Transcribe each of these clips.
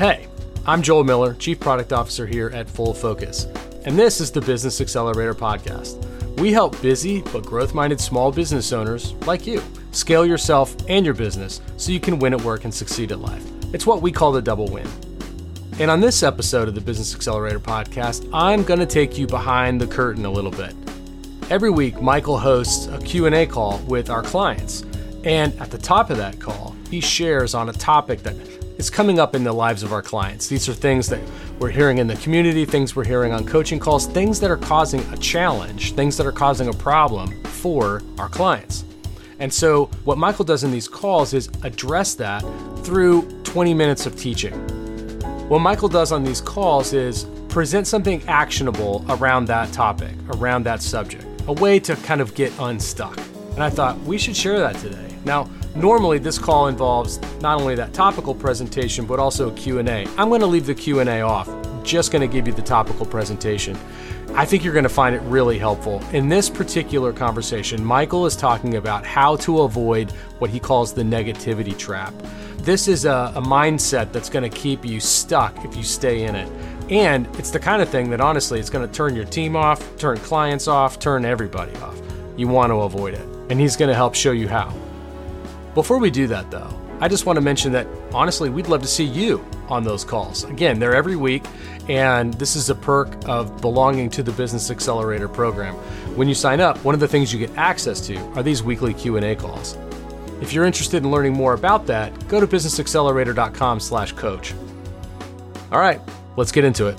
Hey, I'm Joel Miller, Chief Product Officer here at Full Focus, and this is the Business Accelerator Podcast. We help busy but growth minded small business owners like you scale yourself and your business so you can win at work and succeed at life. It's what we call the double win. And on this episode of the Business Accelerator Podcast, I'm going to take you behind the curtain a little bit. Every week, Michael hosts a Q&A call with our clients. And at the top of that call, he shares on a topic that is coming up in the lives of our clients. These are things that we're hearing in the community, things we're hearing on coaching calls, things that are causing a challenge, things that are causing a problem for our clients. And so, what Michael does in these calls is address that through 20 minutes of teaching. What Michael does on these calls is present something actionable around that topic, around that subject, a way to kind of get unstuck. And I thought we should share that today. Now, Normally, this call involves not only that topical presentation, but also a Q&A. I'm going to leave the Q&A off. just going to give you the topical presentation. I think you're going to find it really helpful. In this particular conversation, Michael is talking about how to avoid what he calls the negativity trap. This is a, a mindset that's going to keep you stuck if you stay in it. And it's the kind of thing that honestly, it's going to turn your team off, turn clients off, turn everybody off. You want to avoid it. And he's going to help show you how. Before we do that, though, I just want to mention that honestly, we'd love to see you on those calls. Again, they're every week, and this is a perk of belonging to the Business Accelerator program. When you sign up, one of the things you get access to are these weekly Q&A calls. If you're interested in learning more about that, go to businessaccelerator.com/coach. All right, let's get into it.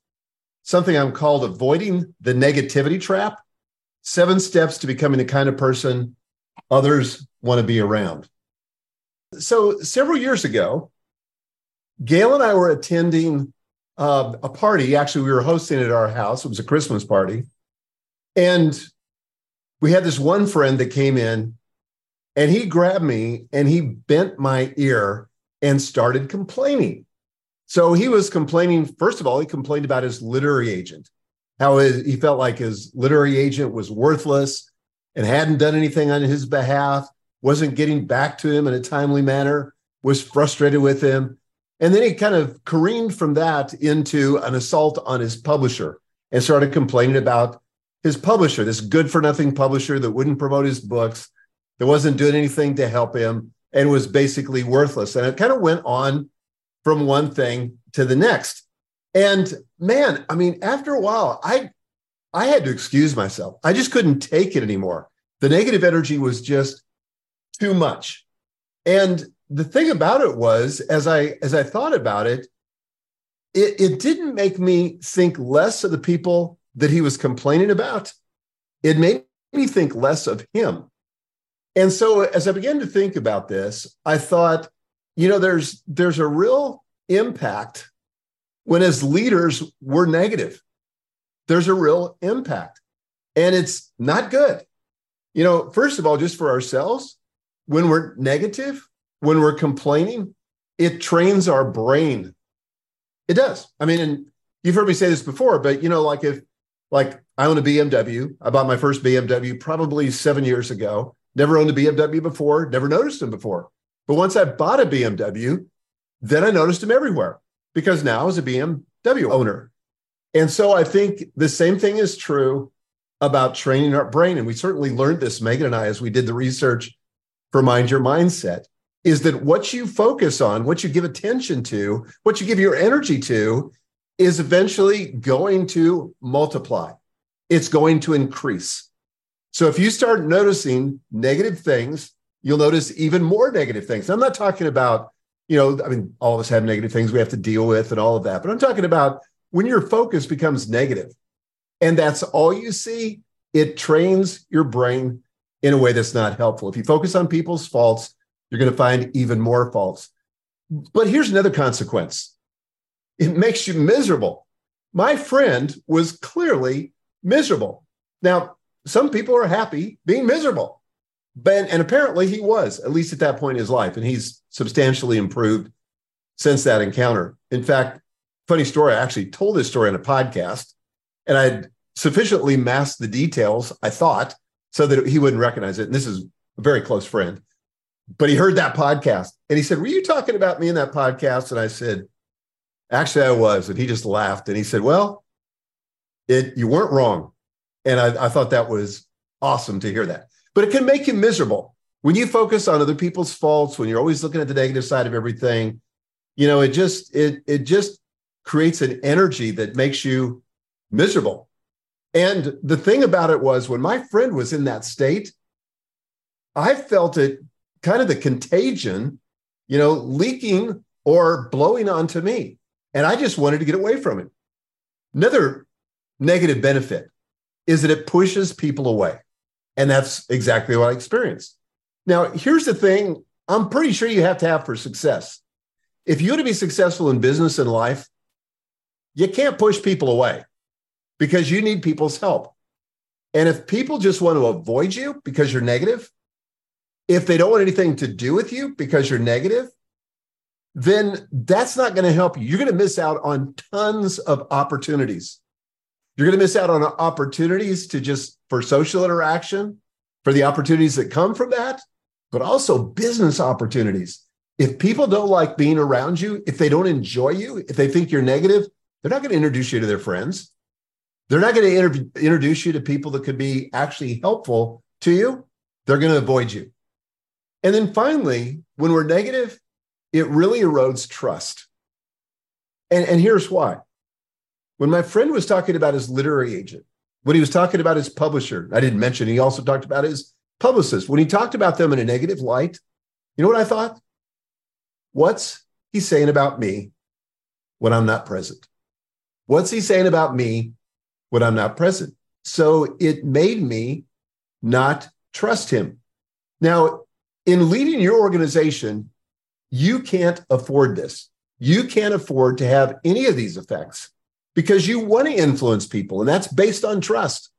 something I'm called avoiding the negativity trap. Seven steps to becoming the kind of person others want to be around. So, several years ago, Gail and I were attending uh, a party. Actually, we were hosting at our house. It was a Christmas party. And we had this one friend that came in and he grabbed me and he bent my ear and started complaining. So he was complaining, first of all, he complained about his literary agent, how his, he felt like his literary agent was worthless and hadn't done anything on his behalf, wasn't getting back to him in a timely manner, was frustrated with him. And then he kind of careened from that into an assault on his publisher and started complaining about his publisher, this good for nothing publisher that wouldn't promote his books, that wasn't doing anything to help him, and was basically worthless. And it kind of went on from one thing to the next. And man, I mean, after a while, I I had to excuse myself. I just couldn't take it anymore. The negative energy was just too much. And the thing about it was, as I as I thought about it, it, it didn't make me think less of the people that he was complaining about. It made me think less of him. And so as I began to think about this, I thought, you know, there's there's a real impact when as leaders we're negative. There's a real impact. And it's not good. You know, first of all, just for ourselves, when we're negative, when we're complaining, it trains our brain. It does. I mean, and you've heard me say this before, but you know, like if like I own a BMW, I bought my first BMW probably seven years ago. Never owned a BMW before, never noticed them before. But once I bought a BMW, then I noticed them everywhere because now as a BMW owner. And so I think the same thing is true about training our brain. And we certainly learned this, Megan and I, as we did the research for Mind Your Mindset, is that what you focus on, what you give attention to, what you give your energy to, is eventually going to multiply. It's going to increase. So if you start noticing negative things, you'll notice even more negative things. I'm not talking about, you know, I mean, all of us have negative things we have to deal with and all of that, but I'm talking about when your focus becomes negative and that's all you see, it trains your brain in a way that's not helpful. If you focus on people's faults, you're going to find even more faults. But here's another consequence it makes you miserable. My friend was clearly miserable. Now, some people are happy being miserable, but, and apparently he was, at least at that point in his life. And he's substantially improved since that encounter. In fact, funny story, I actually told this story on a podcast and I'd sufficiently masked the details, I thought, so that he wouldn't recognize it. And this is a very close friend. But he heard that podcast and he said, Were you talking about me in that podcast? And I said, Actually, I was. And he just laughed and he said, Well, it you weren't wrong. And I, I thought that was awesome to hear that. But it can make you miserable. When you focus on other people's faults, when you're always looking at the negative side of everything, you know, it just it it just creates an energy that makes you miserable. And the thing about it was when my friend was in that state, I felt it kind of the contagion, you know, leaking or blowing onto me. And I just wanted to get away from it. Another negative benefit is that it pushes people away. And that's exactly what I experienced. Now, here's the thing I'm pretty sure you have to have for success. If you want to be successful in business and life, you can't push people away because you need people's help. And if people just want to avoid you because you're negative, if they don't want anything to do with you because you're negative, then that's not going to help you. You're going to miss out on tons of opportunities. You're going to miss out on opportunities to just for social interaction, for the opportunities that come from that, but also business opportunities. If people don't like being around you, if they don't enjoy you, if they think you're negative, they're not going to introduce you to their friends. They're not going to inter- introduce you to people that could be actually helpful to you. They're going to avoid you. And then finally, when we're negative, it really erodes trust. And, and here's why. When my friend was talking about his literary agent, when he was talking about his publisher, I didn't mention, he also talked about his publicist. When he talked about them in a negative light, you know what I thought? What's he saying about me when I'm not present? What's he saying about me when I'm not present. So it made me not trust him. Now, in leading your organization, you can't afford this. You can't afford to have any of these effects because you want to influence people, and that's based on trust.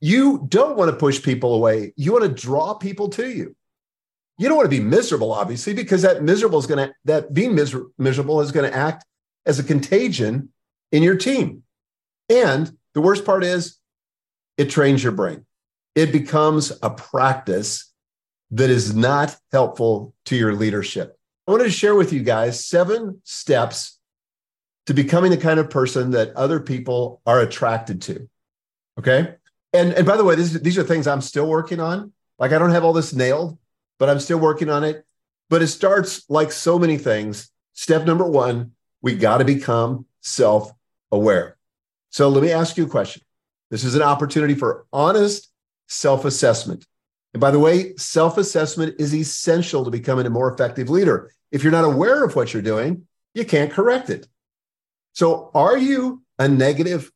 You don't want to push people away. You want to draw people to you. You don't want to be miserable, obviously, because that miserable is going to that being miser- miserable is going to act as a contagion in your team. And the worst part is it trains your brain. It becomes a practice that is not helpful to your leadership. I wanted to share with you guys seven steps to becoming the kind of person that other people are attracted to. Okay. And, and by the way, this, these are things I'm still working on. Like I don't have all this nailed, but I'm still working on it. But it starts like so many things. Step number one, we got to become self aware. So let me ask you a question. This is an opportunity for honest self assessment. And by the way, self assessment is essential to becoming a more effective leader. If you're not aware of what you're doing, you can't correct it. So, are you a negative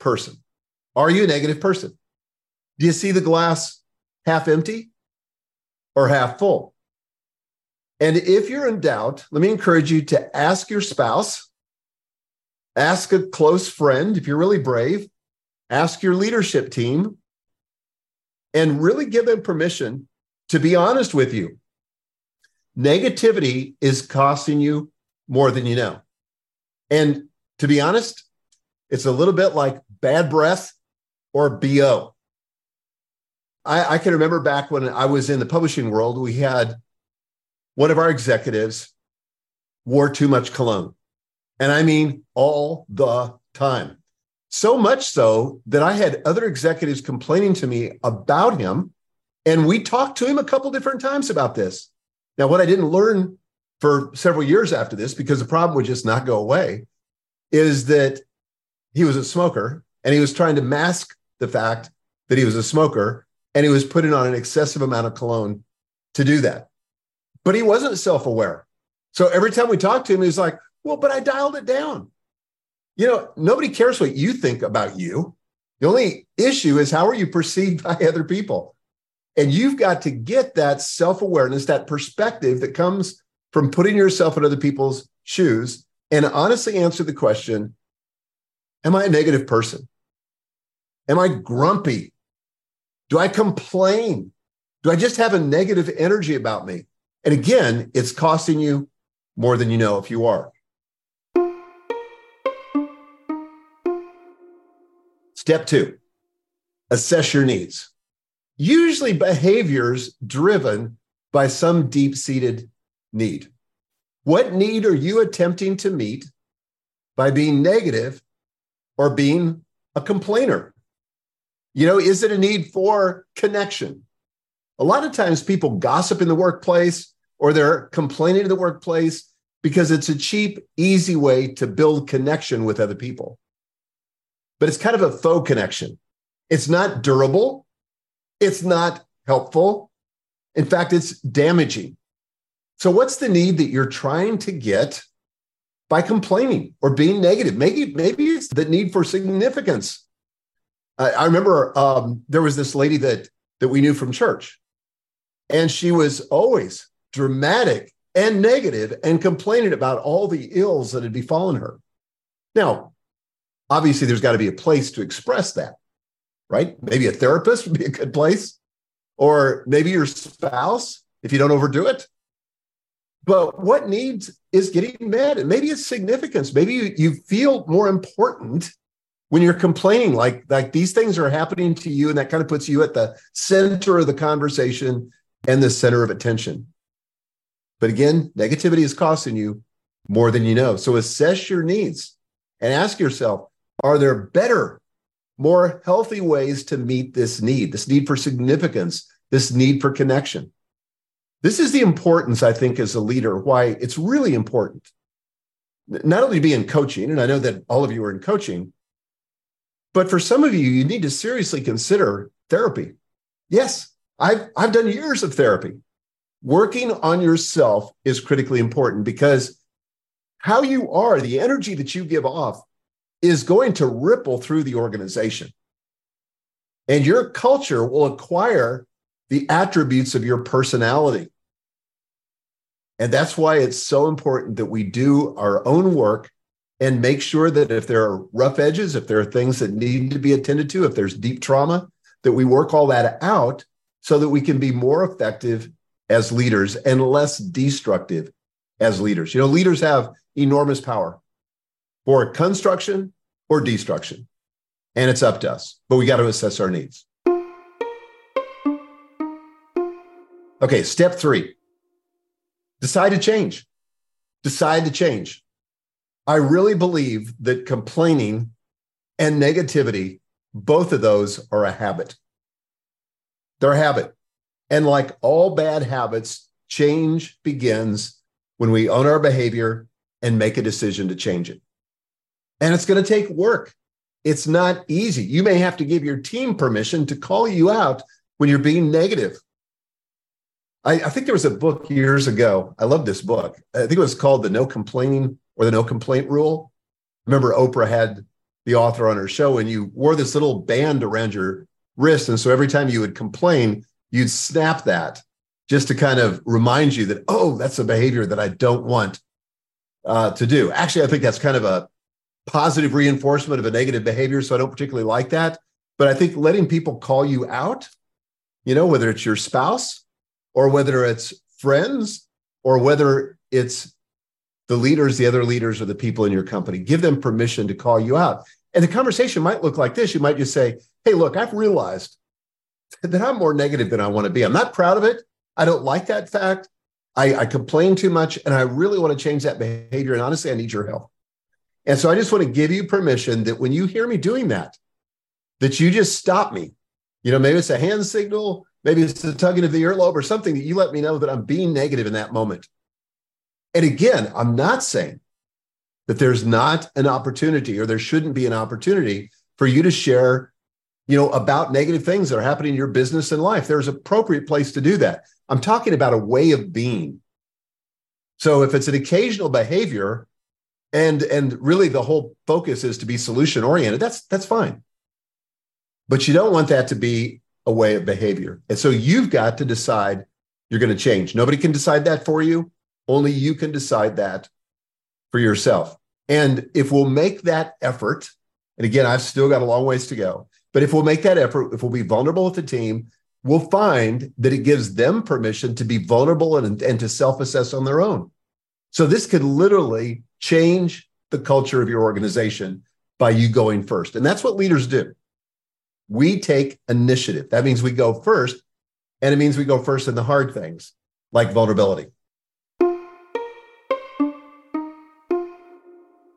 person? Are you a negative person? Do you see the glass half empty or half full? And if you're in doubt, let me encourage you to ask your spouse, ask a close friend if you're really brave, ask your leadership team, and really give them permission to be honest with you. Negativity is costing you more than you know. And to be honest, it's a little bit like bad breath or BO. I, I, can remember back when I was in the publishing world, we had one of our executives wore too much cologne. And I mean all the time. So much so that I had other executives complaining to me about him. And we talked to him a couple different times about this. Now, what I didn't learn for several years after this, because the problem would just not go away, is that he was a smoker and he was trying to mask the fact that he was a smoker and he was putting on an excessive amount of cologne to do that. But he wasn't self aware. So every time we talked to him, he was like, Well, but I dialed it down. You know, nobody cares what you think about you. The only issue is how are you perceived by other people? And you've got to get that self awareness, that perspective that comes from putting yourself in other people's shoes and honestly answer the question Am I a negative person? Am I grumpy? Do I complain? Do I just have a negative energy about me? And again, it's costing you more than you know if you are. Step two, assess your needs. Usually, behaviors driven by some deep seated need. What need are you attempting to meet by being negative or being a complainer? You know, is it a need for connection? A lot of times people gossip in the workplace or they're complaining in the workplace because it's a cheap, easy way to build connection with other people but it's kind of a faux connection. It's not durable. It's not helpful. In fact, it's damaging. So, what's the need that you're trying to get by complaining or being negative? Maybe, maybe it's the need for significance. I, I remember um, there was this lady that that we knew from church, and she was always dramatic and negative and complaining about all the ills that had befallen her. Now, obviously there's got to be a place to express that, right? Maybe a therapist would be a good place, or maybe your spouse if you don't overdo it. But what needs is getting met, and maybe it's significance. Maybe you, you feel more important when you're complaining, like like these things are happening to you, and that kind of puts you at the center of the conversation and the center of attention. But again, negativity is costing you more than you know. So assess your needs and ask yourself, are there better, more healthy ways to meet this need, this need for significance, this need for connection? This is the importance, I think, as a leader, why it's really important. Not only to be in coaching, and I know that all of you are in coaching, but for some of you, you need to seriously consider therapy. Yes, I've, I've done years of therapy. Working on yourself is critically important because how you are, the energy that you give off, is going to ripple through the organization. And your culture will acquire the attributes of your personality. And that's why it's so important that we do our own work and make sure that if there are rough edges, if there are things that need to be attended to, if there's deep trauma, that we work all that out so that we can be more effective as leaders and less destructive as leaders. You know, leaders have enormous power for construction or destruction. And it's up to us, but we got to assess our needs. Okay, step three decide to change. Decide to change. I really believe that complaining and negativity, both of those are a habit. They're a habit. And like all bad habits, change begins when we own our behavior and make a decision to change it. And it's going to take work. It's not easy. You may have to give your team permission to call you out when you're being negative I, I think there was a book years ago. I love this book. I think it was called The No Complaining or the No Complaint Rule. Remember, Oprah had the author on her show, and you wore this little band around your wrist. And so every time you would complain, you'd snap that just to kind of remind you that, oh, that's a behavior that I don't want uh, to do. Actually, I think that's kind of a positive reinforcement of a negative behavior. So I don't particularly like that. But I think letting people call you out, you know, whether it's your spouse or whether it's friends or whether it's the leaders, the other leaders, or the people in your company, give them permission to call you out. And the conversation might look like this. You might just say, Hey, look, I've realized that I'm more negative than I want to be. I'm not proud of it. I don't like that fact. I, I complain too much and I really want to change that behavior. And honestly, I need your help. And so I just want to give you permission that when you hear me doing that, that you just stop me. You know, maybe it's a hand signal, maybe it's the tugging of the earlobe or something that you let me know that I'm being negative in that moment. And again, I'm not saying that there's not an opportunity or there shouldn't be an opportunity for you to share, you know, about negative things that are happening in your business and life. There's appropriate place to do that. I'm talking about a way of being. So if it's an occasional behavior and and really the whole focus is to be solution oriented, that's that's fine. But you don't want that to be a way of behavior. And so you've got to decide you're going to change. Nobody can decide that for you. Only you can decide that for yourself. And if we'll make that effort, and again, I've still got a long ways to go, but if we'll make that effort, if we'll be vulnerable with the team, we'll find that it gives them permission to be vulnerable and, and to self assess on their own. So this could literally change the culture of your organization by you going first. And that's what leaders do. We take initiative. That means we go first, and it means we go first in the hard things like vulnerability.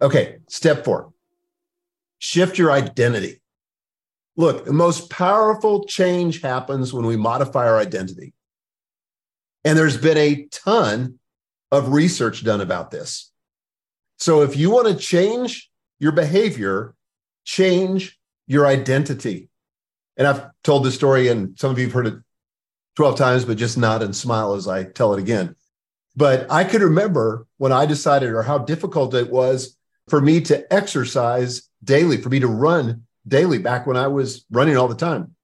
Okay, step four shift your identity. Look, the most powerful change happens when we modify our identity. And there's been a ton of research done about this. So if you want to change your behavior, change your identity. And I've told this story, and some of you have heard it 12 times, but just nod and smile as I tell it again. But I could remember when I decided, or how difficult it was for me to exercise daily, for me to run daily back when I was running all the time.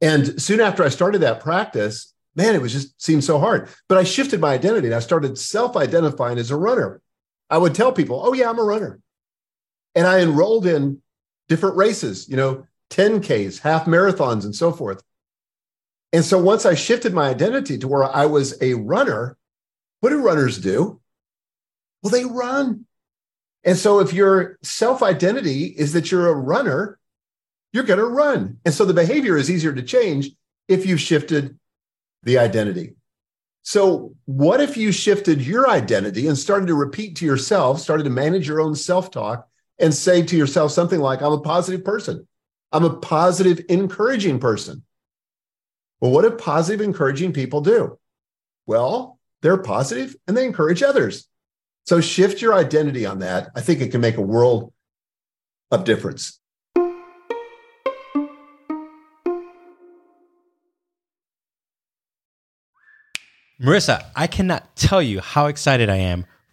And soon after I started that practice, man, it was just seemed so hard. But I shifted my identity and I started self identifying as a runner. I would tell people, oh, yeah, I'm a runner. And I enrolled in different races, you know, 10Ks, half marathons, and so forth. And so once I shifted my identity to where I was a runner, what do runners do? Well, they run. And so if your self identity is that you're a runner, you're going to run. And so the behavior is easier to change if you've shifted the identity. So, what if you shifted your identity and started to repeat to yourself, started to manage your own self talk and say to yourself something like, I'm a positive person. I'm a positive, encouraging person. Well, what do positive, encouraging people do? Well, they're positive and they encourage others. So shift your identity on that. I think it can make a world of difference. Marissa, I cannot tell you how excited I am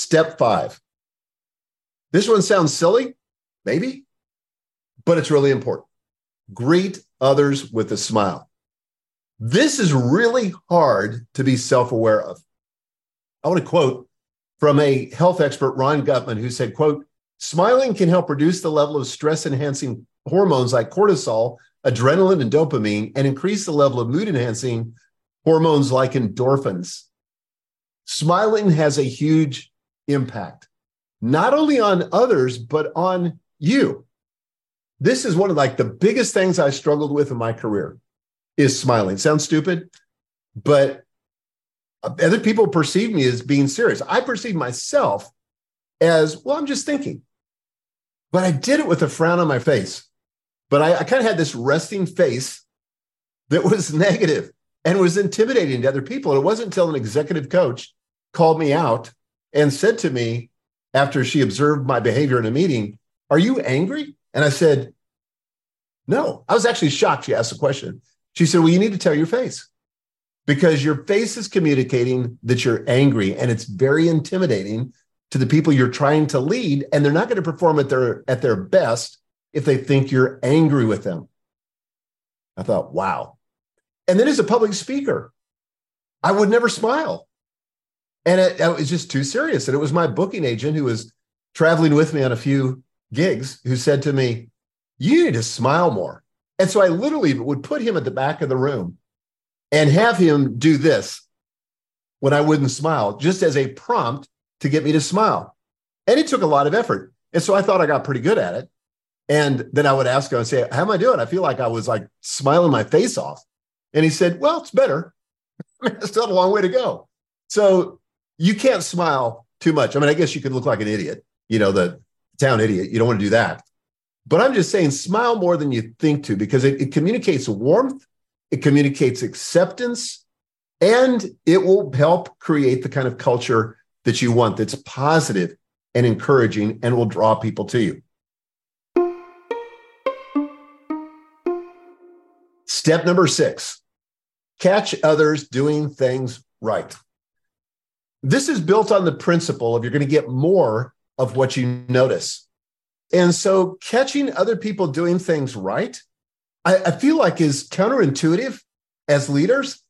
Step five. This one sounds silly, maybe, but it's really important. Greet others with a smile. This is really hard to be self aware of. I want to quote from a health expert, Ron Gutman, who said, quote, smiling can help reduce the level of stress enhancing hormones like cortisol, adrenaline, and dopamine, and increase the level of mood enhancing hormones like endorphins. Smiling has a huge impact, not only on others, but on you. This is one of like the biggest things I struggled with in my career is smiling. Sounds stupid, but other people perceive me as being serious. I perceive myself as, well, I'm just thinking. But I did it with a frown on my face. But I, I kind of had this resting face that was negative and was intimidating to other people. And it wasn't until an executive coach called me out and said to me after she observed my behavior in a meeting, Are you angry? And I said, No. I was actually shocked. She asked the question. She said, Well, you need to tell your face because your face is communicating that you're angry and it's very intimidating to the people you're trying to lead and they're not going to perform at their at their best if they think you're angry with them i thought wow and then as a public speaker i would never smile and it, it was just too serious and it was my booking agent who was traveling with me on a few gigs who said to me you need to smile more and so i literally would put him at the back of the room and have him do this when I wouldn't smile, just as a prompt to get me to smile. And it took a lot of effort. And so I thought I got pretty good at it. And then I would ask him and say, How am I doing? I feel like I was like smiling my face off. And he said, Well, it's better. I still a long way to go. So you can't smile too much. I mean, I guess you could look like an idiot, you know, the town idiot. You don't want to do that. But I'm just saying, smile more than you think to because it, it communicates warmth it communicates acceptance, and it will help create the kind of culture that you want that's positive and encouraging and will draw people to you. Step number six catch others doing things right. This is built on the principle of you're going to get more of what you notice. And so catching other people doing things right I, I feel like is counterintuitive as leaders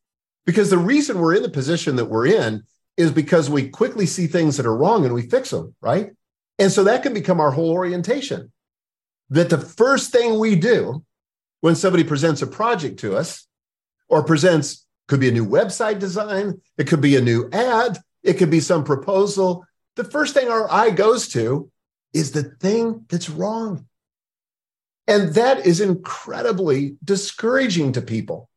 because the reason we're in the position that we're in is because we quickly see things that are wrong and we fix them, right? And so that can become our whole orientation. That the first thing we do when somebody presents a project to us or presents, could be a new website design, it could be a new ad, it could be some proposal. The first thing our eye goes to is the thing that's wrong. And that is incredibly discouraging to people.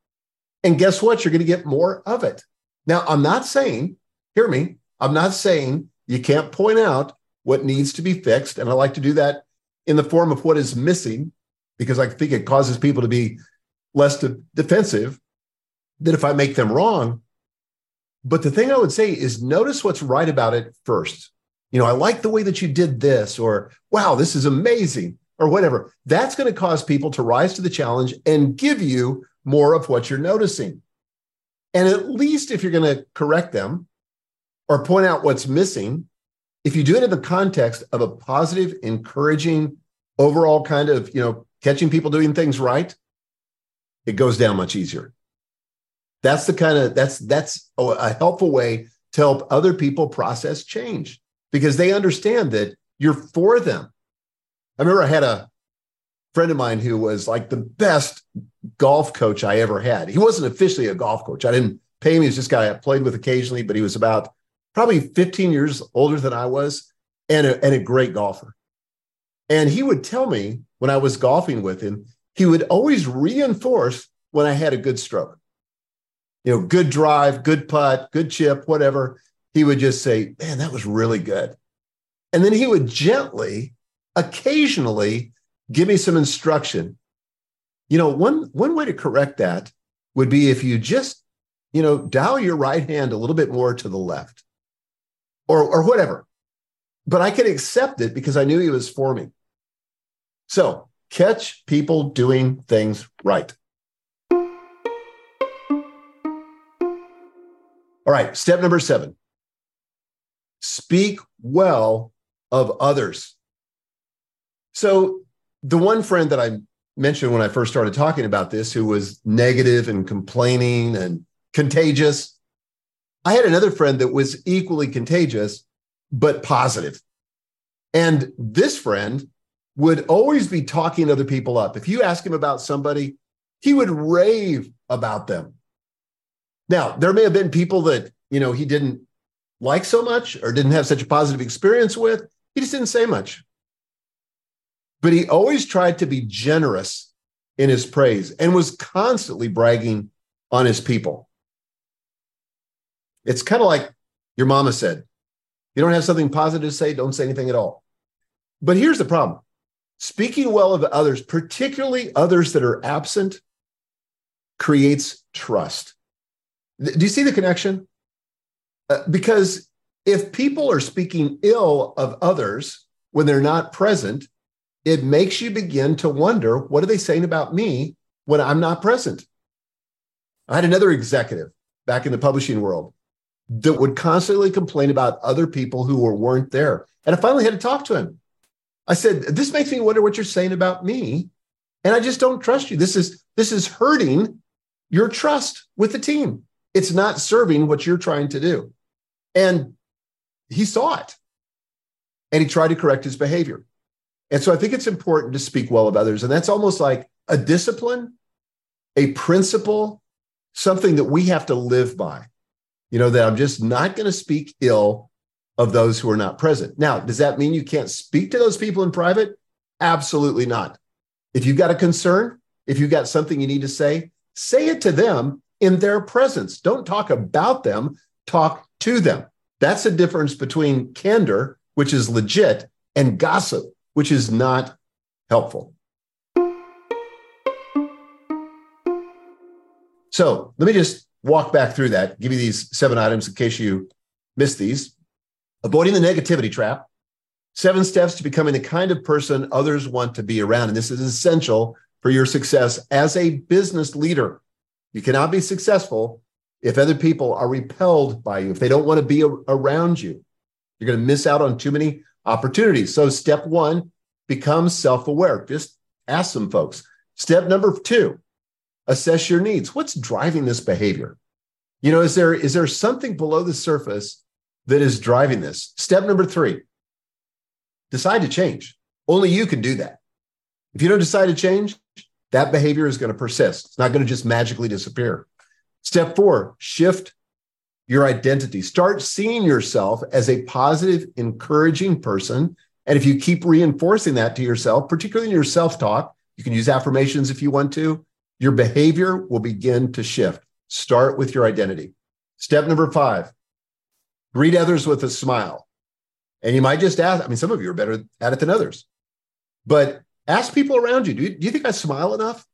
And guess what? You're going to get more of it. Now, I'm not saying, hear me, I'm not saying you can't point out what needs to be fixed. And I like to do that in the form of what is missing, because I think it causes people to be less de- defensive than if I make them wrong. But the thing I would say is notice what's right about it first. You know, I like the way that you did this, or wow, this is amazing or whatever. That's going to cause people to rise to the challenge and give you more of what you're noticing. And at least if you're going to correct them or point out what's missing, if you do it in the context of a positive, encouraging, overall kind of, you know, catching people doing things right, it goes down much easier. That's the kind of that's that's a helpful way to help other people process change because they understand that you're for them I remember I had a friend of mine who was like the best golf coach I ever had. He wasn't officially a golf coach. I didn't pay him. He was just a guy I played with occasionally, but he was about probably 15 years older than I was and a, and a great golfer. And he would tell me when I was golfing with him, he would always reinforce when I had a good stroke. You know, good drive, good putt, good chip, whatever, he would just say, Man, that was really good. And then he would gently, occasionally give me some instruction. You know, one, one way to correct that would be if you just, you know, dial your right hand a little bit more to the left or, or whatever. But I could accept it because I knew he was for me. So catch people doing things right. All right, step number seven speak well of others. So, the one friend that I mentioned when I first started talking about this, who was negative and complaining and contagious, I had another friend that was equally contagious, but positive. And this friend would always be talking other people up. If you ask him about somebody, he would rave about them. Now, there may have been people that, you know, he didn't like so much or didn't have such a positive experience with. He just didn't say much. But he always tried to be generous in his praise and was constantly bragging on his people. It's kind of like your mama said you don't have something positive to say, don't say anything at all. But here's the problem speaking well of others, particularly others that are absent, creates trust. Do you see the connection? Uh, because if people are speaking ill of others when they're not present, it makes you begin to wonder what are they saying about me when I'm not present? I had another executive back in the publishing world that would constantly complain about other people who were, weren't there. And I finally had to talk to him. I said, "This makes me wonder what you're saying about me, and I just don't trust you. This is this is hurting your trust with the team it's not serving what you're trying to do. And he saw it and he tried to correct his behavior. And so I think it's important to speak well of others. And that's almost like a discipline, a principle, something that we have to live by. You know, that I'm just not going to speak ill of those who are not present. Now, does that mean you can't speak to those people in private? Absolutely not. If you've got a concern, if you've got something you need to say, say it to them in their presence. Don't talk about them, talk to them. That's the difference between candor, which is legit, and gossip, which is not helpful. So let me just walk back through that, give you these seven items in case you missed these. Avoiding the negativity trap, seven steps to becoming the kind of person others want to be around. And this is essential for your success as a business leader. You cannot be successful if other people are repelled by you, if they don't want to be a- around you. You're going to miss out on too many opportunities. So, step one, become self aware. Just ask some folks. Step number two, assess your needs. What's driving this behavior? You know, is there is there something below the surface that is driving this? Step number three, decide to change. Only you can do that. If you don't decide to change, that behavior is going to persist. It's not going to just magically disappear. Step four, shift your identity. Start seeing yourself as a positive, encouraging person. And if you keep reinforcing that to yourself, particularly in your self talk, you can use affirmations if you want to, your behavior will begin to shift. Start with your identity. Step number five, greet others with a smile. And you might just ask, I mean, some of you are better at it than others, but Ask people around you do, you do you think I smile enough?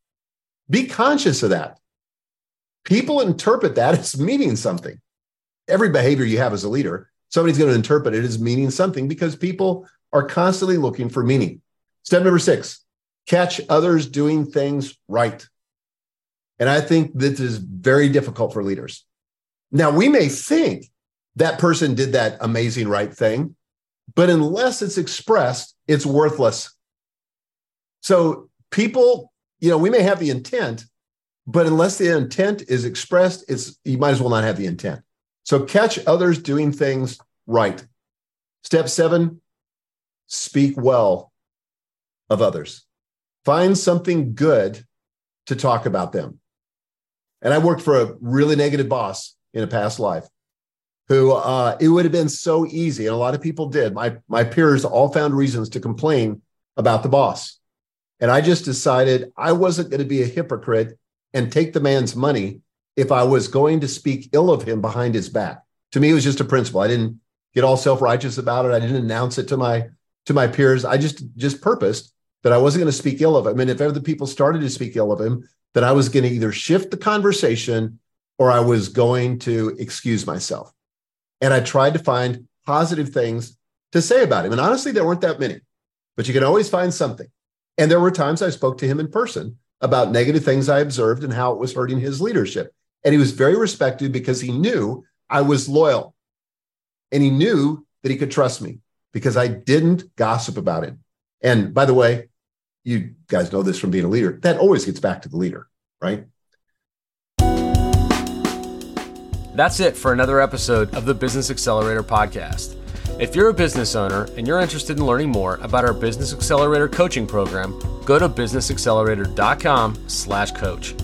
Be conscious of that. People interpret that as meaning something. Every behavior you have as a leader, somebody's going to interpret it as meaning something because people are constantly looking for meaning. Step number six catch others doing things right. And I think this is very difficult for leaders. Now, we may think that person did that amazing right thing, but unless it's expressed, it's worthless. So people, you know, we may have the intent, but unless the intent is expressed, it's you might as well not have the intent. So catch others doing things right. Step seven, speak well of others. Find something good to talk about them. And I worked for a really negative boss in a past life who uh, it would have been so easy, and a lot of people did. My, my peers all found reasons to complain about the boss. And I just decided I wasn't going to be a hypocrite and take the man's money if I was going to speak ill of him behind his back. To me, it was just a principle. I didn't get all self-righteous about it. I didn't announce it to my to my peers. I just just purposed that I wasn't going to speak ill of him. And if other people started to speak ill of him, that I was going to either shift the conversation or I was going to excuse myself. And I tried to find positive things to say about him. And honestly, there weren't that many, but you can always find something. And there were times I spoke to him in person about negative things I observed and how it was hurting his leadership. And he was very respected because he knew I was loyal and he knew that he could trust me because I didn't gossip about him. And by the way, you guys know this from being a leader, that always gets back to the leader, right? That's it for another episode of the Business Accelerator podcast. If you're a business owner and you're interested in learning more about our Business Accelerator coaching program, go to businessaccelerator.com/coach.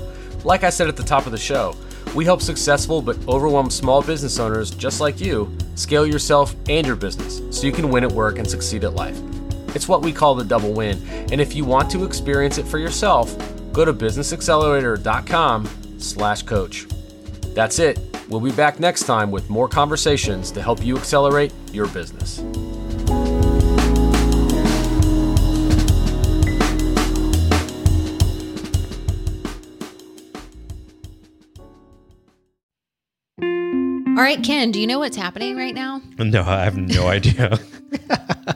Like I said at the top of the show, we help successful but overwhelmed small business owners just like you scale yourself and your business so you can win at work and succeed at life. It's what we call the double win, and if you want to experience it for yourself, go to businessaccelerator.com/coach. That's it. We'll be back next time with more conversations to help you accelerate your business. All right, Ken, do you know what's happening right now? No, I have no idea.